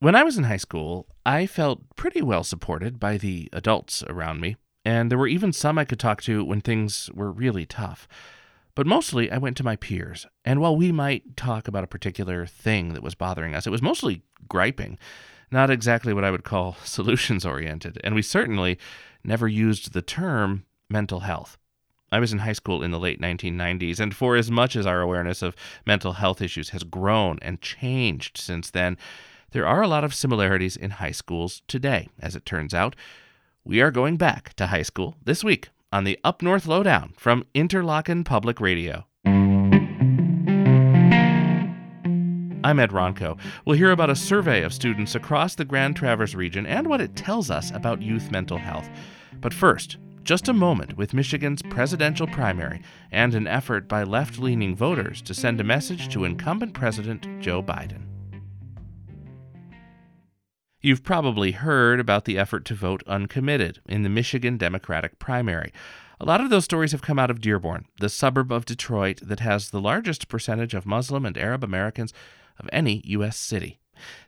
When I was in high school, I felt pretty well supported by the adults around me, and there were even some I could talk to when things were really tough. But mostly I went to my peers, and while we might talk about a particular thing that was bothering us, it was mostly griping, not exactly what I would call solutions oriented, and we certainly never used the term mental health. I was in high school in the late 1990s, and for as much as our awareness of mental health issues has grown and changed since then, there are a lot of similarities in high schools today, as it turns out. We are going back to high school this week on the Up North Lowdown from Interlochen Public Radio. I'm Ed Ronco. We'll hear about a survey of students across the Grand Traverse region and what it tells us about youth mental health. But first, just a moment with Michigan's presidential primary and an effort by left leaning voters to send a message to incumbent President Joe Biden. You've probably heard about the effort to vote uncommitted in the Michigan Democratic primary. A lot of those stories have come out of Dearborn, the suburb of Detroit that has the largest percentage of Muslim and Arab Americans of any U.S. city.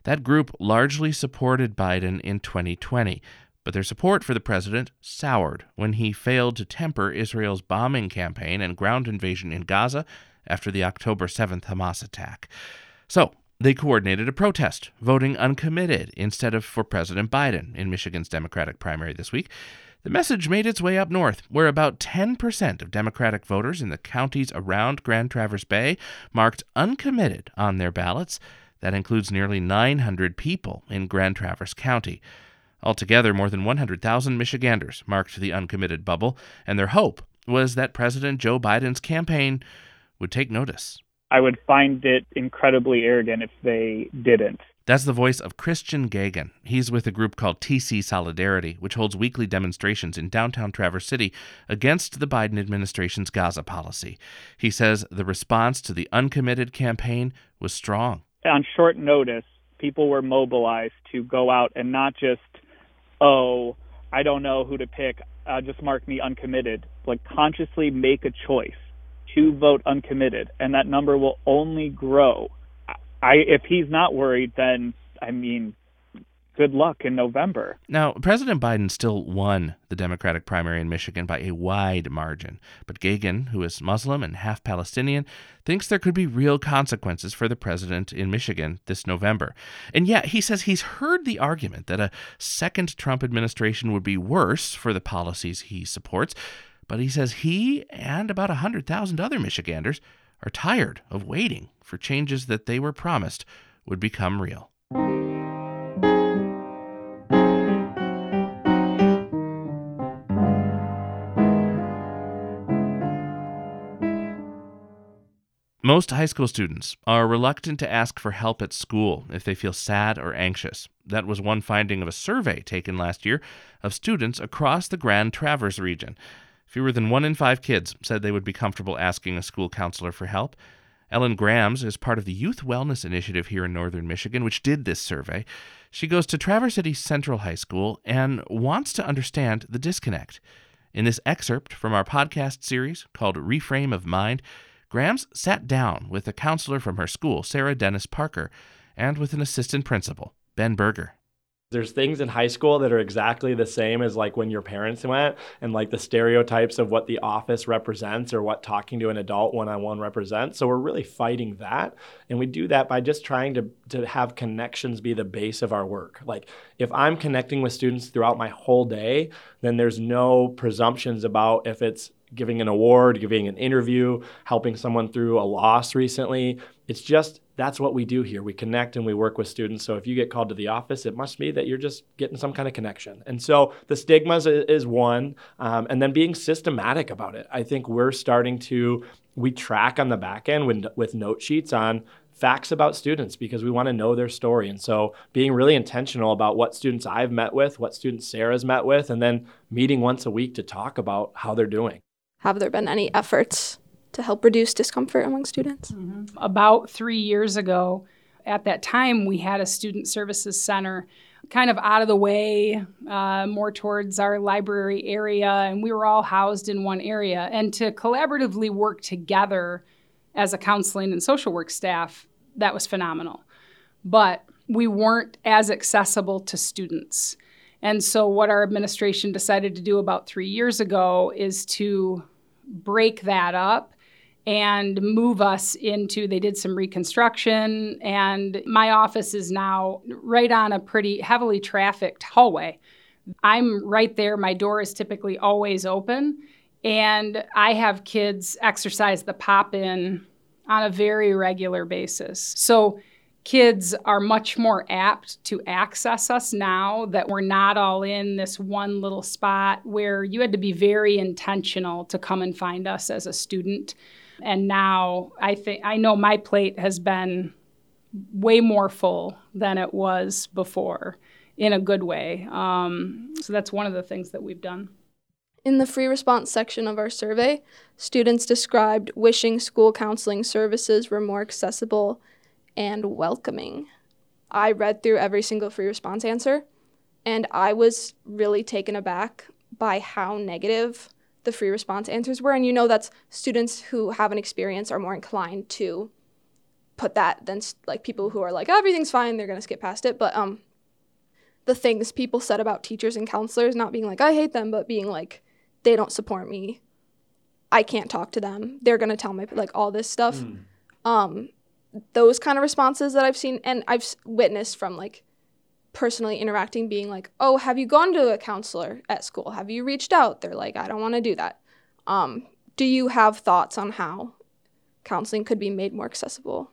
That group largely supported Biden in 2020, but their support for the president soured when he failed to temper Israel's bombing campaign and ground invasion in Gaza after the October 7th Hamas attack. So, they coordinated a protest, voting uncommitted instead of for President Biden in Michigan's Democratic primary this week. The message made its way up north, where about 10% of Democratic voters in the counties around Grand Traverse Bay marked uncommitted on their ballots. That includes nearly 900 people in Grand Traverse County. Altogether, more than 100,000 Michiganders marked the uncommitted bubble, and their hope was that President Joe Biden's campaign would take notice. I would find it incredibly arrogant if they didn't. That's the voice of Christian Gagan. He's with a group called TC Solidarity, which holds weekly demonstrations in downtown Traverse City against the Biden administration's Gaza policy. He says the response to the uncommitted campaign was strong. On short notice, people were mobilized to go out and not just oh, I don't know who to pick, uh, just mark me uncommitted. Like consciously make a choice to vote uncommitted, and that number will only grow. I if he's not worried, then I mean, good luck in November. Now, President Biden still won the Democratic primary in Michigan by a wide margin, but Gagan, who is Muslim and half Palestinian, thinks there could be real consequences for the president in Michigan this November. And yet, he says he's heard the argument that a second Trump administration would be worse for the policies he supports, but he says he and about 100,000 other Michiganders are tired of waiting for changes that they were promised would become real. Most high school students are reluctant to ask for help at school if they feel sad or anxious. That was one finding of a survey taken last year of students across the Grand Traverse region. Fewer than one in five kids said they would be comfortable asking a school counselor for help. Ellen Grams is part of the Youth Wellness Initiative here in northern Michigan, which did this survey. She goes to Traverse City Central High School and wants to understand the disconnect. In this excerpt from our podcast series called Reframe of Mind, Grams sat down with a counselor from her school, Sarah Dennis Parker, and with an assistant principal, Ben Berger. There's things in high school that are exactly the same as like when your parents went and like the stereotypes of what the office represents or what talking to an adult one-on-one represents. So we're really fighting that. And we do that by just trying to to have connections be the base of our work. Like if I'm connecting with students throughout my whole day, then there's no presumptions about if it's giving an award, giving an interview, helping someone through a loss recently. It's just that's what we do here. We connect and we work with students. So if you get called to the office, it must be that you're just getting some kind of connection. And so the stigmas is one, um, and then being systematic about it. I think we're starting to we track on the back end with, with note sheets on facts about students because we want to know their story. And so being really intentional about what students I've met with, what students Sarah's met with, and then meeting once a week to talk about how they're doing. Have there been any efforts to help reduce discomfort among students? Mm-hmm. About three years ago, at that time, we had a student services center kind of out of the way, uh, more towards our library area, and we were all housed in one area. And to collaboratively work together as a counseling and social work staff, that was phenomenal. But we weren't as accessible to students. And so, what our administration decided to do about three years ago is to break that up and move us into they did some reconstruction and my office is now right on a pretty heavily trafficked hallway. I'm right there. My door is typically always open and i have kids exercise the pop in on a very regular basis. So kids are much more apt to access us now that we're not all in this one little spot where you had to be very intentional to come and find us as a student and now I think I know my plate has been way more full than it was before in a good way. Um, so that's one of the things that we've done. In the free response section of our survey, students described wishing school counseling services were more accessible and welcoming. I read through every single free response answer, and I was really taken aback by how negative the free response answers were. And you know that's students who have an experience are more inclined to put that than like people who are like oh, everything's fine, they're gonna skip past it. But um, the things people said about teachers and counselors not being like I hate them, but being like they don't support me, I can't talk to them, they're gonna tell me like all this stuff. Mm. Um, those kind of responses that I've seen and I've witnessed from like personally interacting being like oh have you gone to a counselor at school? Have you reached out? They're like i don't want to do that. Um, do you have thoughts on how counseling could be made more accessible?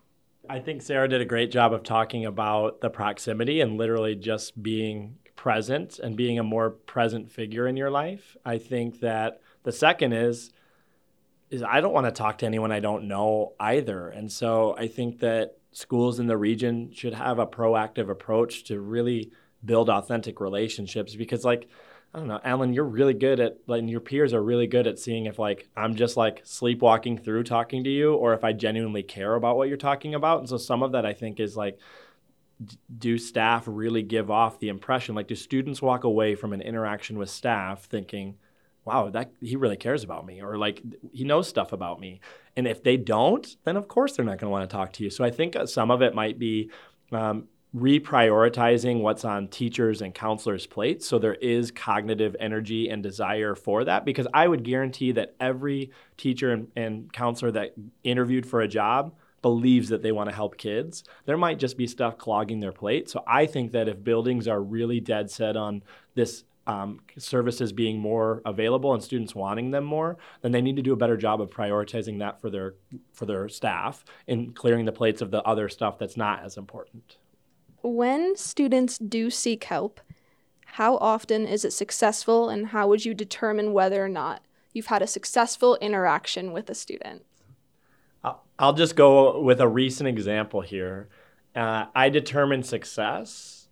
I think sarah did a great job of talking about the proximity and literally just being present and being a more present figure in your life. I think that the second is is i don't want to talk to anyone i don't know either. And so i think that schools in the region should have a proactive approach to really build authentic relationships because like I don't know, Alan, you're really good at like your peers are really good at seeing if like I'm just like sleepwalking through talking to you or if I genuinely care about what you're talking about. And so some of that I think is like do staff really give off the impression like do students walk away from an interaction with staff thinking wow, that he really cares about me or like he knows stuff about me. And if they don't, then of course they're not going to want to talk to you. So I think uh, some of it might be um, reprioritizing what's on teachers and counselors' plates. So there is cognitive energy and desire for that because I would guarantee that every teacher and, and counselor that interviewed for a job believes that they want to help kids. There might just be stuff clogging their plate. So I think that if buildings are really dead set on this um, services being more available and students wanting them more, then they need to do a better job of prioritizing that for their for their staff and clearing the plates of the other stuff that's not as important. When students do seek help, how often is it successful, and how would you determine whether or not you've had a successful interaction with a student? I'll just go with a recent example here. Uh, I determined success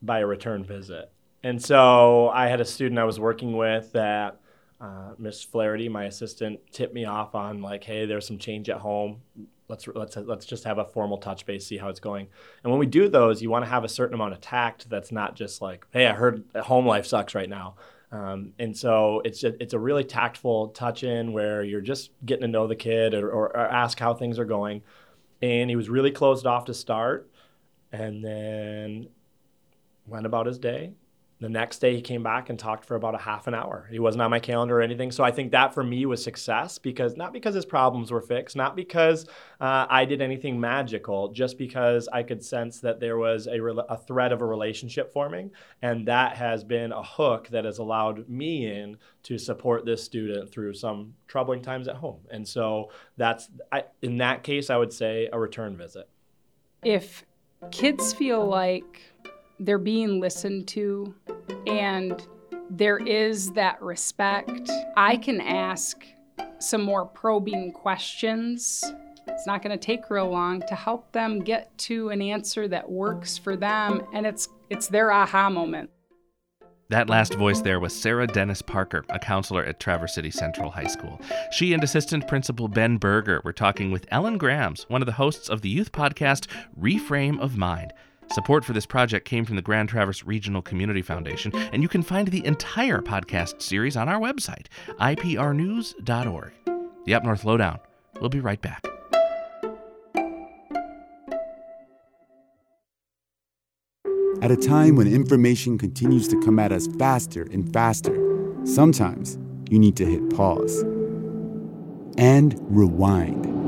by a return visit. And so I had a student I was working with that uh, Miss Flaherty, my assistant, tipped me off on like, hey, there's some change at home. Let's let's let's just have a formal touch base, see how it's going. And when we do those, you want to have a certain amount of tact. That's not just like, hey, I heard home life sucks right now. Um, and so it's a, it's a really tactful touch in where you're just getting to know the kid or, or, or ask how things are going. And he was really closed off to start, and then went about his day the next day he came back and talked for about a half an hour. He wasn't on my calendar or anything. So I think that for me was success because not because his problems were fixed, not because uh, I did anything magical, just because I could sense that there was a, re- a thread of a relationship forming. And that has been a hook that has allowed me in to support this student through some troubling times at home. And so that's, I, in that case, I would say a return visit. If kids feel like they're being listened to and there is that respect. I can ask some more probing questions. It's not going to take real long to help them get to an answer that works for them and it's it's their aha moment. That last voice there was Sarah Dennis Parker, a counselor at Traverse City Central High School. She and Assistant Principal Ben Berger were talking with Ellen Grams, one of the hosts of the youth podcast Reframe of Mind. Support for this project came from the Grand Traverse Regional Community Foundation, and you can find the entire podcast series on our website, iprnews.org. The Up North Lowdown. We'll be right back. At a time when information continues to come at us faster and faster, sometimes you need to hit pause and rewind.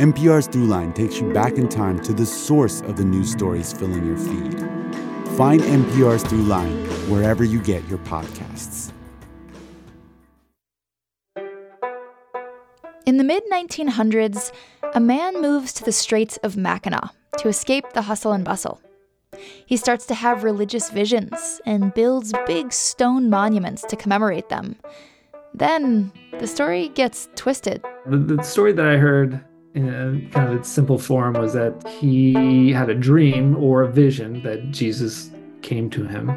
NPR's Throughline takes you back in time to the source of the news stories filling your feed. Find NPR's Throughline wherever you get your podcasts. In the mid 1900s, a man moves to the Straits of Mackinac to escape the hustle and bustle. He starts to have religious visions and builds big stone monuments to commemorate them. Then the story gets twisted. The, the story that I heard in kind of its simple form was that he had a dream or a vision that Jesus came to him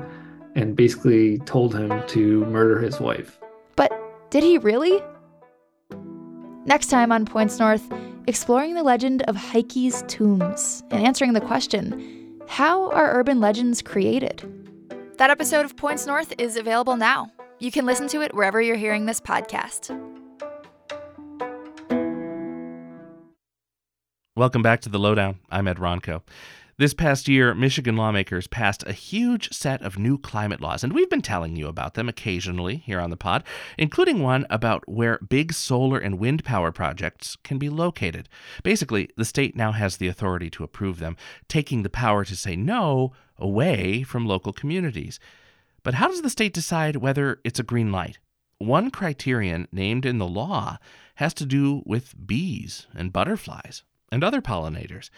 and basically told him to murder his wife. But did he really? Next time on Points North, exploring the legend of Heike's tombs and answering the question how are urban legends created? That episode of Points North is available now. You can listen to it wherever you're hearing this podcast. Welcome back to the Lowdown. I'm Ed Ronco. This past year, Michigan lawmakers passed a huge set of new climate laws, and we've been telling you about them occasionally here on the pod, including one about where big solar and wind power projects can be located. Basically, the state now has the authority to approve them, taking the power to say no away from local communities. But how does the state decide whether it's a green light? One criterion named in the law has to do with bees and butterflies and other pollinators.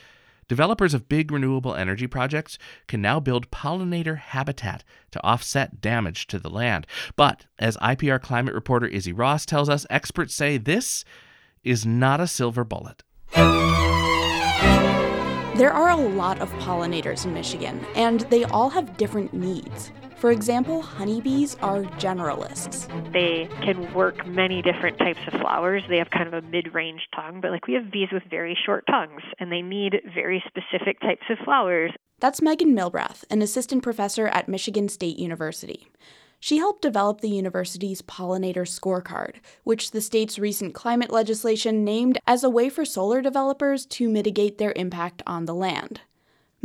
Developers of big renewable energy projects can now build pollinator habitat to offset damage to the land. But as IPR climate reporter Izzy Ross tells us, experts say this is not a silver bullet. There are a lot of pollinators in Michigan, and they all have different needs. For example, honeybees are generalists. They can work many different types of flowers. They have kind of a mid range tongue, but like we have bees with very short tongues, and they need very specific types of flowers. That's Meghan Milbrath, an assistant professor at Michigan State University. She helped develop the university's pollinator scorecard, which the state's recent climate legislation named as a way for solar developers to mitigate their impact on the land.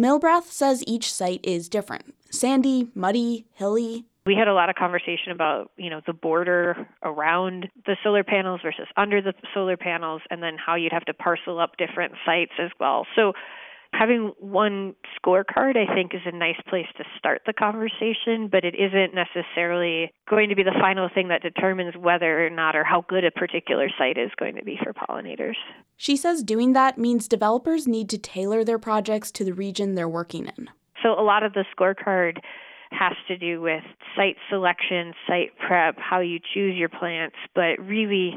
Milbrath says each site is different sandy, muddy, hilly. We had a lot of conversation about, you know, the border around the solar panels versus under the solar panels and then how you'd have to parcel up different sites as well. So having one scorecard I think is a nice place to start the conversation, but it isn't necessarily going to be the final thing that determines whether or not or how good a particular site is going to be for pollinators. She says doing that means developers need to tailor their projects to the region they're working in. So a lot of the scorecard has to do with site selection, site prep, how you choose your plants, but really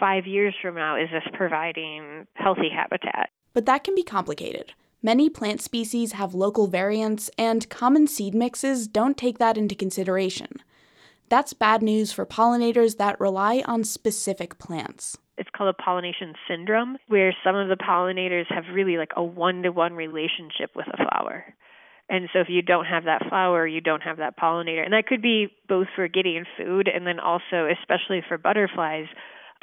five years from now, is this providing healthy habitat? But that can be complicated. Many plant species have local variants, and common seed mixes don't take that into consideration. That's bad news for pollinators that rely on specific plants. It's called a pollination syndrome, where some of the pollinators have really like a one to one relationship with a flower. And so if you don't have that flower, you don't have that pollinator. And that could be both for getting food and then also, especially for butterflies,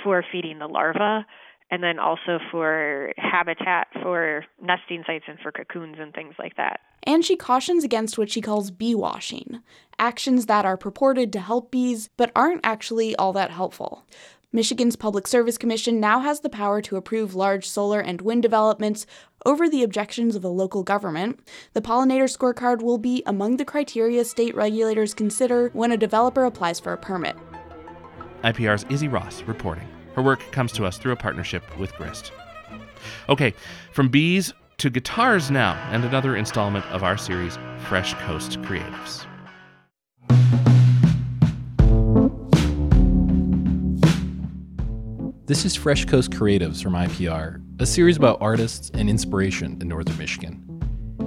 for feeding the larva and then also for habitat for nesting sites and for cocoons and things like that. And she cautions against what she calls bee washing actions that are purported to help bees but aren't actually all that helpful. Michigan's Public Service Commission now has the power to approve large solar and wind developments over the objections of a local government. The pollinator scorecard will be among the criteria state regulators consider when a developer applies for a permit. IPR's Izzy Ross reporting. Her work comes to us through a partnership with Grist. Okay, from bees to guitars now, and another installment of our series, Fresh Coast Creatives. This is Fresh Coast Creatives from IPR, a series about artists and inspiration in northern Michigan.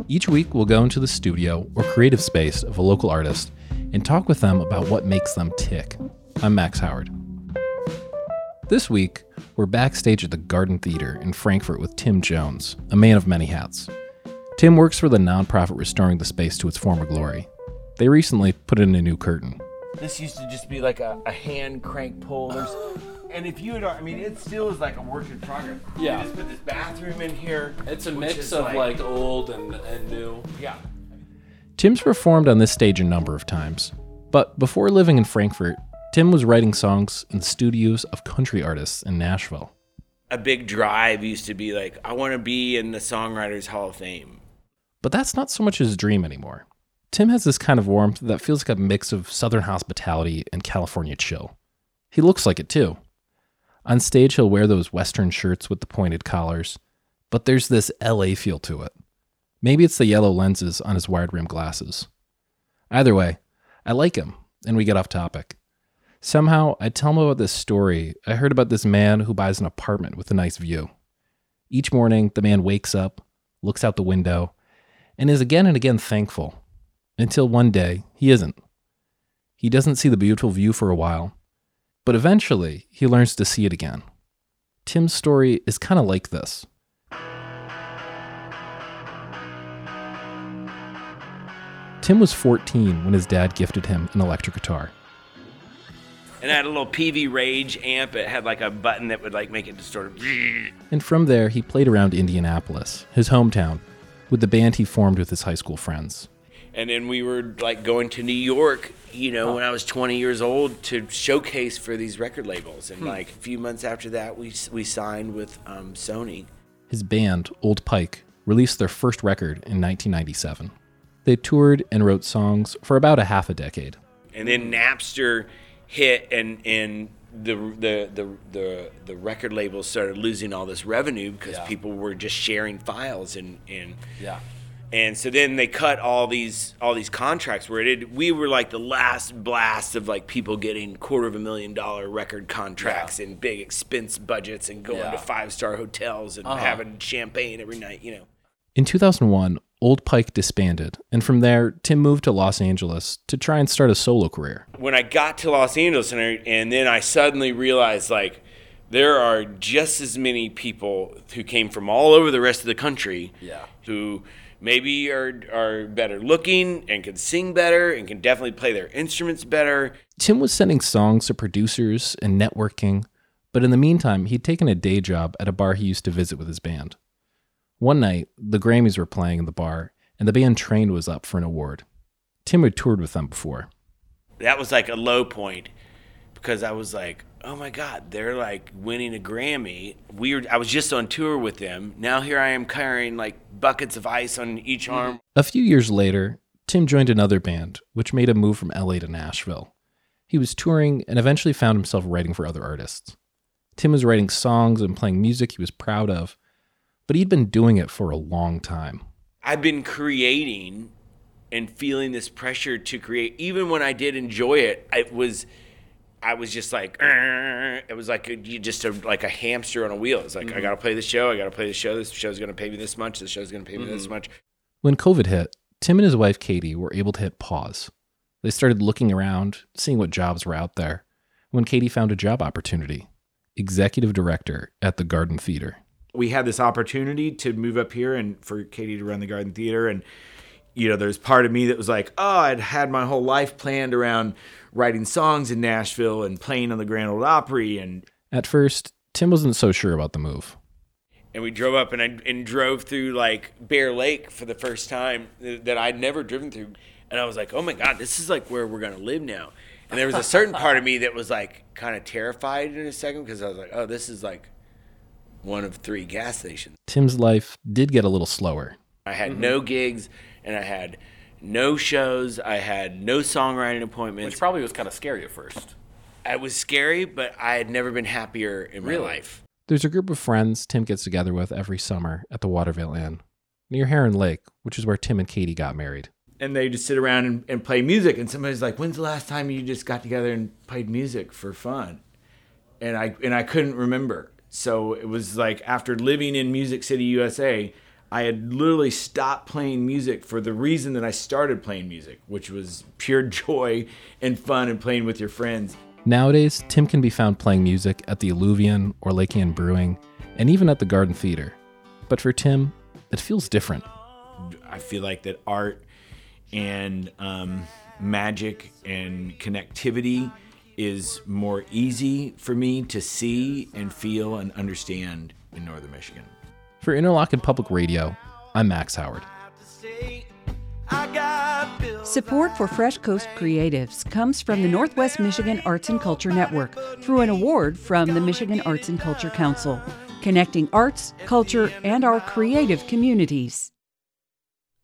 Each week, we'll go into the studio or creative space of a local artist and talk with them about what makes them tick. I'm Max Howard. This week, we're backstage at the Garden Theater in Frankfort with Tim Jones, a man of many hats. Tim works for the nonprofit restoring the space to its former glory. They recently put in a new curtain. This used to just be like a, a hand crank pull. There's and if you had, I mean, it still is like a work in progress. Yeah. You just put this bathroom in here. It's a mix is of like, old and, and new. Yeah. Tim's performed on this stage a number of times, but before living in Frankfort, Tim was writing songs in the studios of country artists in Nashville. A big drive used to be like, I want to be in the Songwriters Hall of Fame. But that's not so much his dream anymore. Tim has this kind of warmth that feels like a mix of Southern hospitality and California chill. He looks like it too. On stage, he'll wear those Western shirts with the pointed collars, but there's this LA feel to it. Maybe it's the yellow lenses on his wide rim glasses. Either way, I like him, and we get off topic. Somehow, I tell him about this story I heard about this man who buys an apartment with a nice view. Each morning, the man wakes up, looks out the window, and is again and again thankful. Until one day, he isn't. He doesn't see the beautiful view for a while, but eventually, he learns to see it again. Tim's story is kind of like this. Tim was 14 when his dad gifted him an electric guitar. And I had a little Peavey Rage amp. It had like a button that would like make it just sort of. And from there, he played around Indianapolis, his hometown, with the band he formed with his high school friends. And then we were like going to New York, you know, when I was 20 years old to showcase for these record labels. And Hmm. like a few months after that, we we signed with um, Sony. His band, Old Pike, released their first record in 1997. They toured and wrote songs for about a half a decade. And then Napster hit, and and the the the the, the record labels started losing all this revenue because Yeah. people were just sharing files and and Yeah. and so then they cut all these all these contracts where it we were like the last blast of like people getting quarter of a million dollar record contracts and big expense budgets and going Yeah. to five star hotels and Uh-huh. having champagne every night you know In 2001, Old Pike disbanded, and from there, Tim moved to Los Angeles to try and start a solo career. when I got to Los Angeles and, I, and then I suddenly realized like there are just as many people who came from all over the rest of the country Yeah. who maybe are are better looking and can sing better and can definitely play their instruments better. Tim was sending songs to producers and networking, but in the meantime, he'd taken a day job at a bar he used to visit with his band. One night, the Grammys were playing in the bar, and the band Train was up for an award. Tim had toured with them before. That was like a low point because I was like, "Oh my god, they're like winning a Grammy." We were I was just on tour with them. Now here I am carrying like buckets of ice on each mm-hmm. arm. A few years later, Tim joined another band, which made him move from LA to Nashville. He was touring and eventually found himself writing for other artists. Tim was writing songs and playing music he was proud of, but he'd been doing it for a long time. I've been creating and feeling this pressure to create. Even when I did enjoy it, it was, I was just like, "Arr." it was like a, you just a, like a hamster on a wheel. It's like I mm-hmm. gotta play the show. I gotta play the show. This show's gonna pay me this much. This show's gonna pay me this mm-hmm. much. When COVID hit, Tim and his wife Katie were able to hit pause. They started looking around, seeing what jobs were out there. When Katie found a job opportunity, executive director at the Garden Theater. We had this opportunity to move up here and for Katie to run the Garden Theater. And, you know, there's part of me that was like, oh, I'd had my whole life planned around writing songs in Nashville and playing on the Grand Ole Opry. And At first, Tim wasn't so sure about the move. And we drove up and I and drove through like Bear Lake for the first time that I'd never driven through. And I was like, oh my God, this is like where we're going to live now. And there was a certain part of me that was like kind of terrified in a second because I was like, oh, this is like one of three gas stations. Tim's life did get a little slower. I had mm-hmm. no gigs and I had no shows. I had no songwriting appointments. Which probably was kind of scary at first. It was scary, but I had never been happier in my Really? life. There's a group of friends Tim gets together with every summer at the Watervale Inn, near Herring Lake, which is where Tim and Katie got married. and they just sit around and, and play music. And somebody's like, "When's the last time you just got together and played music for fun?" And I and I couldn't remember. So it was like after living in Music City, USA, I had literally stopped playing music for the reason that I started playing music, which was pure joy and fun and playing with your friends. Nowadays, Tim can be found playing music at the Alluvion or Lake Ann Brewing, and even at the Garden Theater. But for Tim, it feels different. I feel like that art and um, magic and connectivity is more easy for me to see and feel and understand in northern Michigan. For Interlochen Public Radio, I'm Max Howard. Support for Fresh Coast Creatives comes from the Northwest Michigan Arts and Culture Network through an award from the Michigan Arts and Culture Council, connecting arts, culture, and our creative communities.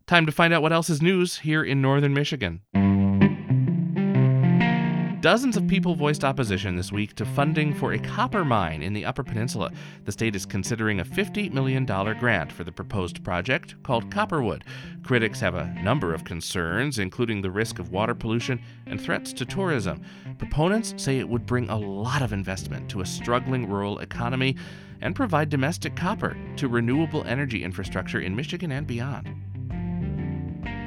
Time to find out what else is news here in northern Michigan. Dozens of people voiced opposition this week to funding for a copper mine in the Upper Peninsula. The state is considering a $50 million grant for the proposed project called Copperwood. Critics have a number of concerns, including the risk of water pollution and threats to tourism. Proponents say it would bring a lot of investment to a struggling rural economy and provide domestic copper to renewable energy infrastructure in Michigan and beyond.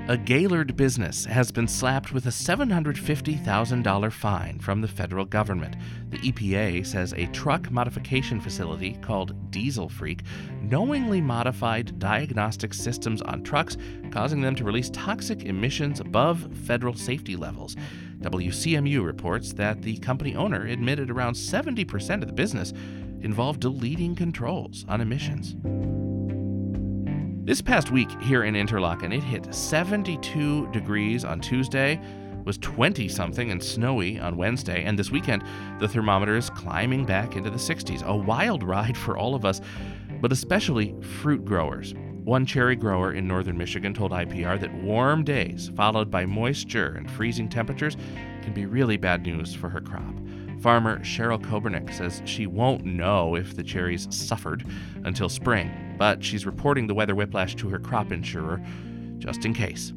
A Gaylord business has been slapped with a $750,000 fine from the federal government. The EPA says a truck modification facility called Diesel Freak knowingly modified diagnostic systems on trucks, causing them to release toxic emissions above federal safety levels. WCMU reports that the company owner admitted around 70% of the business involved deleting controls on emissions. This past week here in Interlochen, it hit 72 degrees on Tuesday, was 20 something and snowy on Wednesday, and this weekend the thermometer is climbing back into the 60s. A wild ride for all of us, but especially fruit growers. One cherry grower in northern Michigan told IPR that warm days followed by moisture and freezing temperatures can be really bad news for her crop. Farmer Cheryl Kobernick says she won't know if the cherries suffered until spring, but she's reporting the weather whiplash to her crop insurer just in case.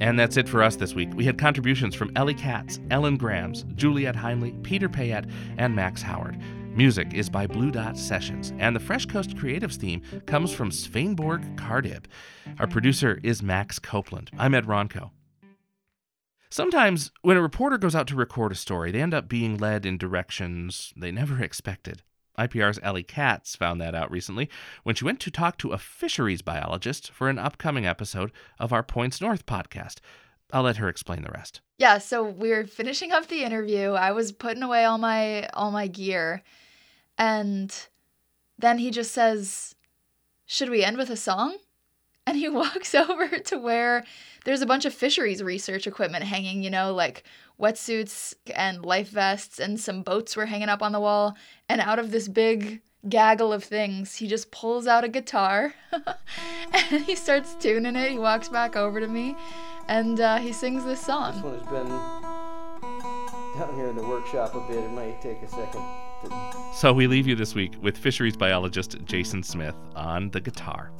And that's it for us this week. We had contributions from Ellie Katz, Ellen Grams, Juliet Heinley, Peter Payette, and Max Howard. Music is by Blue Dot Sessions, and the Fresh Coast Creatives theme comes from Sveinborg Kardib. Our producer is Max Copeland. I'm Ed Ronco. Sometimes, when a reporter goes out to record a story, they end up being led in directions they never expected. IPR's Ellie Katz found that out recently when she went to talk to a fisheries biologist for an upcoming episode of our Points North podcast. I'll let her explain the rest. Yeah, so we are finishing up the interview. I was putting away all my all my gear, and then he just says, "Should we end with a song?" And he walks over to where there's a bunch of fisheries research equipment hanging, you know, like wetsuits and life vests, and some boats were hanging up on the wall. And out of this big gaggle of things, he just pulls out a guitar and he starts tuning it. He walks back over to me and uh, he sings this song. This one has been down here in the workshop a bit. It might take a second. To... So we leave you this week with fisheries biologist Jason Smith on the guitar.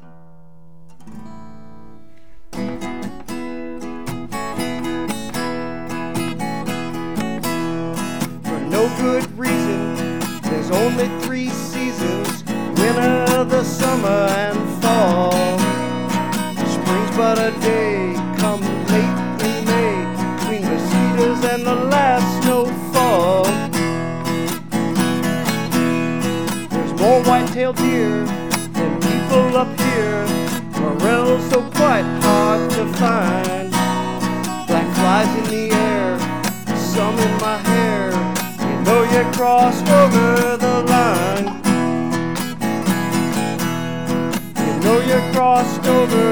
Good reason, there's only three seasons winter, the summer, and fall. Spring's but a day, come late in May, between the cedars and the last snowfall. There's more white-tailed deer than people up here. Morels so quite hard to find. Black flies in the air, some in my hair. You crossed over the line. You know you crossed over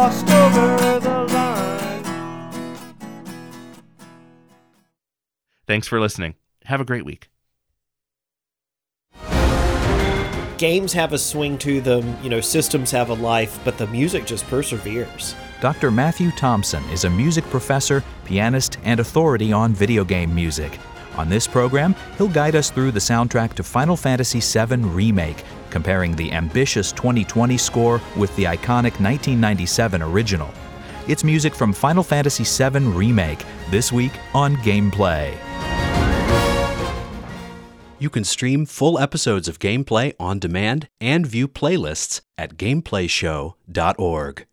crossed over the line. Thanks for listening. Have a great week. Games have a swing to them, you know, systems have a life, but the music just perseveres. Dr. Matthew Thompson is a music professor, pianist, and authority on video game music. On this program, he'll guide us through the soundtrack to Final Fantasy VII Remake, comparing the ambitious 2020 score with the iconic 1997 original. It's music from Final Fantasy VII Remake, this week on Gameplay. You can stream full episodes of Gameplay on demand and view playlists at gameplayshow.org.